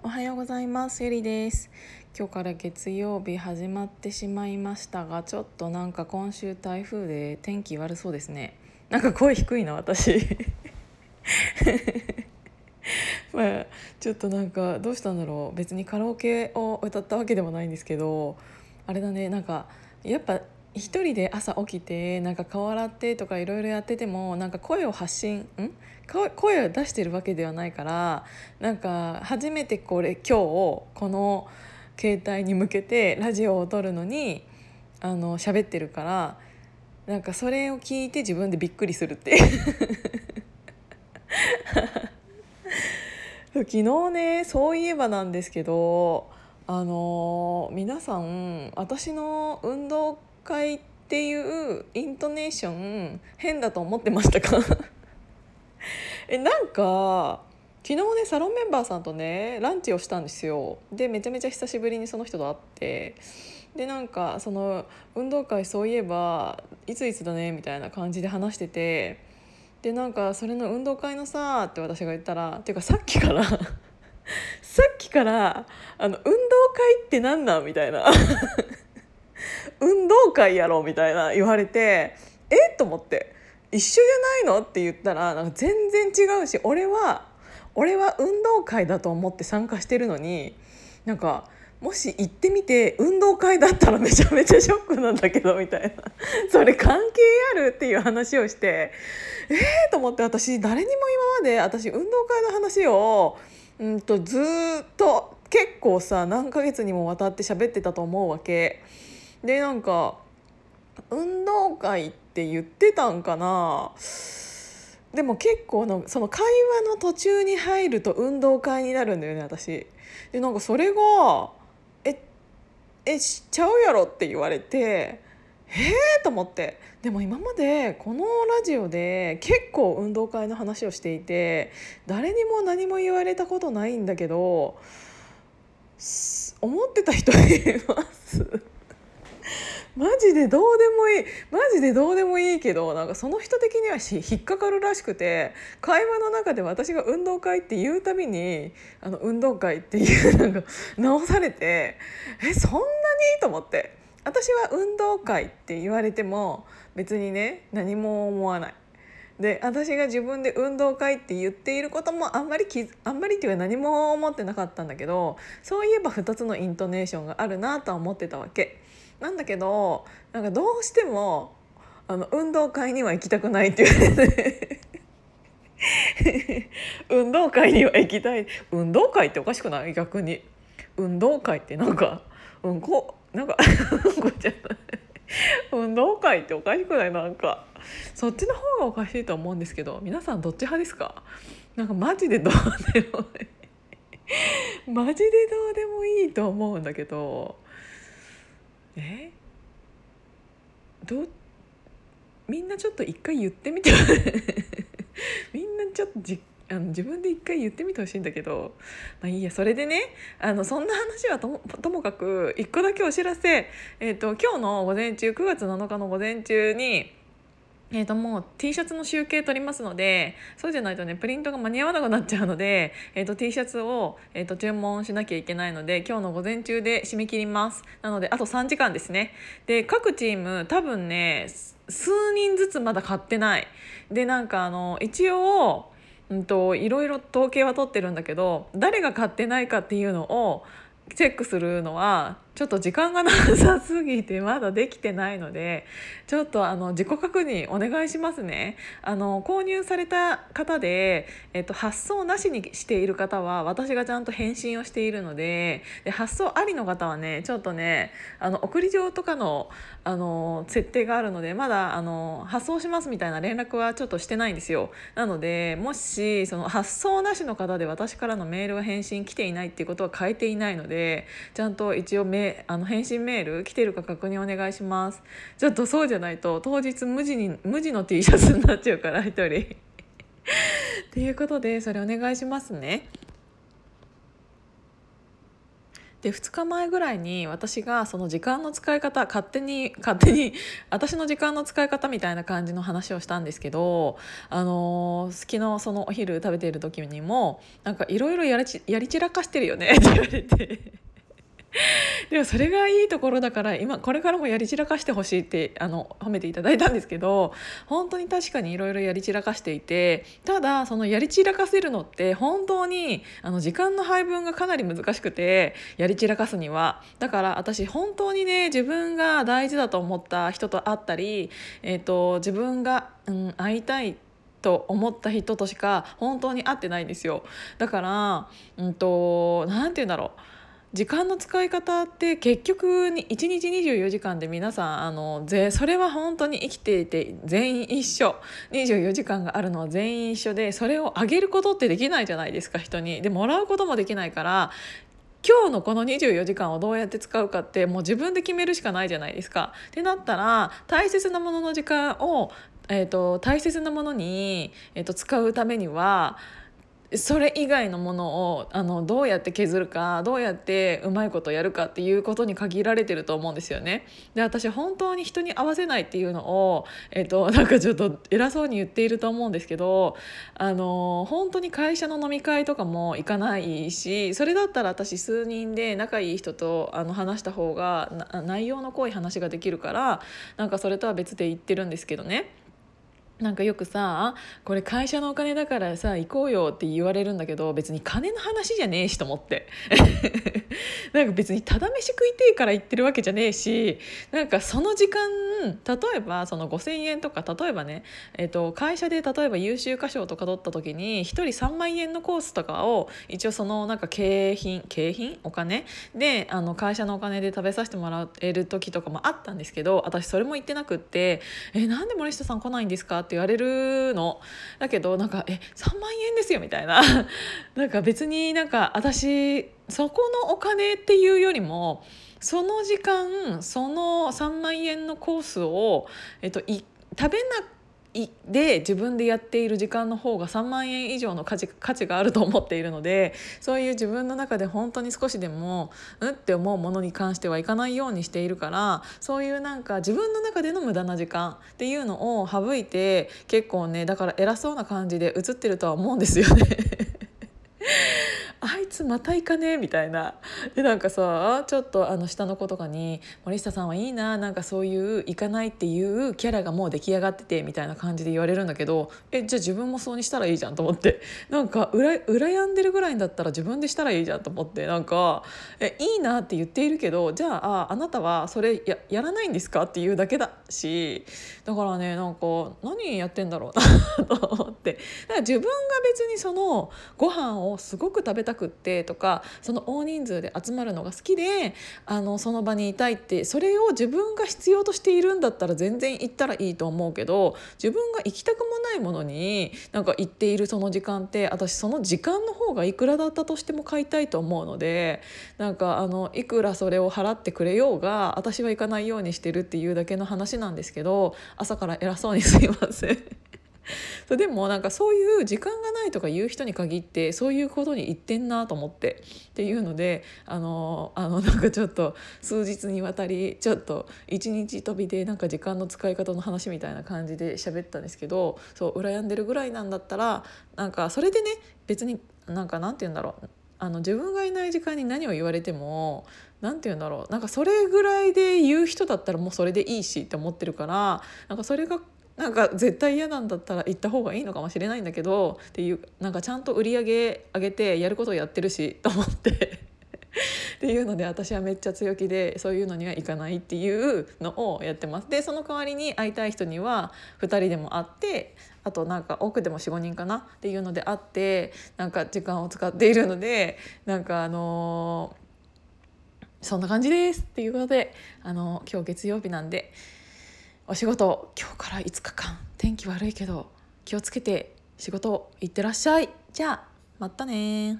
おはようございます。ゆりです。今日から月曜日始まってしまいましたがちょっとなんか今週台風で天気悪そうですね。なんか声低いな私。まあちょっとなんかどうしたんだろう。別にカラオケを歌ったわけでもないんですけどあれだね。なんかやっぱ一人で朝起きてなんか顔洗ってとかいろいろやっててもなんか声を発信ん？声を出してるわけではないからなんか初めてこれ今日この携帯に向けてラジオを撮るのにあの喋ってるからなんかそれを聞いて自分でびっくりするって 昨日ねそういえばなんですけどあの皆さん私の運動会っていうイントネーション変だと思ってましたか？えなんか昨日ねサロンメンバーさんとねランチをしたんですよ。でめちゃめちゃ久しぶりにその人と会ってでなんかその運動会そういえばいついつだねみたいな感じで話しててでなんかそれの運動会のさって私が言ったらっていうかさっきから さっきからあの運動会って何なん？みたいな。運動会やろみたいな言われてえ？っと思って一緒じゃないの？って言ったらなんか全然違うし俺は俺は運動会だと思って参加してるのになんかもし行ってみて運動会だったらめちゃめちゃショックなんだけどみたいな。それ関係ある？っていう話をしてえ？ー、と思って私誰にも今まで私運動会の話をうんとずっと結構さ何ヶ月にもわたって喋ってたと思うわけ。でなんか運動会って言ってたんかな？でも結構のその会話の途中に入ると運動会になるんだよね私。でなんかそれが「ええしちゃうやろ」って言われてえーと思って。でも今までこのラジオで結構運動会の話をしていて誰にも何も言われたことないんだけど思ってた人います。マジでどうでもいいマジでどうでもいいけどなんかその人的には引っかかるらしくて会話の中で私が運動会って言うたびにあの運動会っていう なんか直されてえそんなに？と思って私は運動会って言われても別にね何も思わない。で私が自分で運動会って言っていることもあんまりきあんまりっていうか何も思ってなかったんだけどそういえば2つのイントネーションがあるなとは思ってたわけ。なんだけどなんかどうしてもあの運動会には行きたくないって言われて運動会には行きたい。運動会っておかしくない？逆に。運動会ってなんかうんこなんか うじゃない。運動会っておかしくない？なんか。そっちの方がおかしいと思うんですけど皆さんどっち派ですか？なんかマジでどうでもいい。マジでどうでもいいと思うんだけどえ？どう？みんなちょっと一回言ってみて。みんなちょっとじあの自分で一回言ってみてほしいんだけど。まあいいやそれでねあのそんな話はともかく一個だけお知らせ、えーと、今日の午前中9月7日の午前中にえー、ともう T シャツの集計取りますのでそうじゃないとねプリントが間に合わなくなっちゃうので、えー、と T シャツを、えー、と注文しなきゃいけないので今日の午前中で締め切ります。なのであと3時間ですね。で各チーム多分ね数人ずつまだ買ってない。でなんかあの一応うんと、いろいろ統計は取ってるんだけど誰が買ってないかっていうのをチェックするのはちょっと時間がなさすぎてまだできてないのでちょっとあの自己確認お願いしますね。あの購入された方で、えっと、発送なしにしている方は私がちゃんと返信をしているのでで発送ありの方はねちょっとねあの送り状とかのあの設定があるのでまだあの発送しますみたいな連絡はちょっとしてないんですよ。なのでもしその発送なしの方で私からのメールが返信来ていないっていうことは変えていないのでちゃんと一応メあの返信メール来てるか確認お願いします。ちょっとそうじゃないと当日無地に無地の T シャツになっちゃうから一人。っていうことでそれお願いしますね。で2日前ぐらいに私がその時間の使い方勝手に勝手に私の時間の使い方みたいな感じの話をしたんですけど、あのー、昨日そのお昼食べている時にもなんかいろいろやり散らかしてるよねって言われて。でもそれがいいところだから今これからもやり散らかしてほしいってあの褒めていただいたんですけど本当に確かにいろいろやり散らかしていてただそのやり散らかせるのって本当にあの時間の配分がかなり難しくてやり散らかすには。だから私本当にね自分が大事だと思った人と会ったり、えーと、自分が、うん、会いたいと思った人としか本当に会ってないんですよ。だからうんと何て言うんだろう。時間の使い方って結局に1日24時間で皆さんあのそれは本当に生きていて全員一緒24時間があるのは全員一緒でそれを上げることってできないじゃないですか人に。でもらうこともできないから今日のこの24時間をどうやって使うかってもう自分で決めるしかないじゃないですか。ってなったら大切なものの時間を、えーと、大切なものに、えーと使うためにはそれ以外のものをあのどうやって削るかどうやってうまいことやるかっていうことに限られてると思うんですよね。で私本当に人に合わせないっていうのを、えっと、なんかちょっと偉そうに言っていると思うんですけどあの本当に会社の飲み会とかも行かないしそれだったら私数人で仲いい人とあの話した方が内容の濃い話ができるからなんかそれとは別で言ってるんですけどね。なんかよくさこれ会社のお金だからさ行こうよって言われるんだけど別に金の話じゃねえしと思って。なんか別にただ飯食いてえから行ってるわけじゃねえしなんかその時間例えばその5,000円とか例えばね、えーと、会社で例えば優秀歌唱とか取った時に1人3万円のコースとかを一応そのなんか景品景品？お金？であの会社のお金で食べさせてもらえる時とかもあったんですけど私それも言ってなくって「えなんで森下さん来ないんですか?」って言われるの。だけどなんか「え3万円ですよ」みたいな。なんか別になんか私そこのお金っていうよりもその時間その3万円のコースを、えっと、い食べなで自分でやっている時間の方が3万円以上の価値価値があると思っているのでそういう自分の中で本当に少しでもうんって思うものに関してはいかないようにしているからそういうなんか自分の中での無駄な時間っていうのを省いて結構ねだから偉そうな感じで映ってるとは思うんですよね。つまた行かね？えみたいな。でなんかさちょっとあの下の子とかに「森下さんはいいななんかそういう行かないっていうキャラがもう出来上がってて」みたいな感じで言われるんだけどえじゃあ自分もそうにしたらいいじゃんと思って。なんかうら羨んでるぐらいだったら自分でしたらいいじゃんと思って。なんかえいいなって言っているけどじゃあああなたはそれややらないんですか？っていうだけだし。だからねなんか何やってんだろう？な と思って。だから自分が別にそのご飯をすごく食べたくってとかその大人数で集まるのが好きであのその場にいたいってそれを自分が必要としているんだったら全然行ったらいいと思うけど自分が行きたくもないものになんか行っているその時間って私その時間の方がいくらだったとしても買いたいと思うのでなんかあのいくらそれを払ってくれようが私は行かないようにしてるっていうだけの話なんですけど朝から偉そうにすいません。そうでもなんかそういう時間がないとか言う人に限ってそういうことに言ってんなと思ってっていうのであのあの なんかちょっと数日にわたりちょっと一日飛びでなんか時間の使い方の話みたいな感じで喋ったんですけどそう羨んでるぐらいなんだったらなんかそれでね別になんかなんて言うんだろうあの自分がいない時間に何を言われても何て言うんだろうなんかそれぐらいで言う人だったらもうそれでいいしって思ってるからなんかそれがなんか絶対嫌なんだったら行った方がいいのかもしれないんだけどっていうなんかちゃんと売り上げ上げてやることやってるし と思ってっていうので私はめっちゃ強気でそういうのには行かないっていうのをやってます。でその代わりに会いたい人には2人でも会ってあとなんか奥でも45人かな？っていうので会ってなんか時間を使っているのでなんかあのー、そんな感じですっていうことであの今日月曜日なんで。お仕事今日から5日間。天気悪いけど気をつけて仕事行ってらっしゃい。じゃあまたね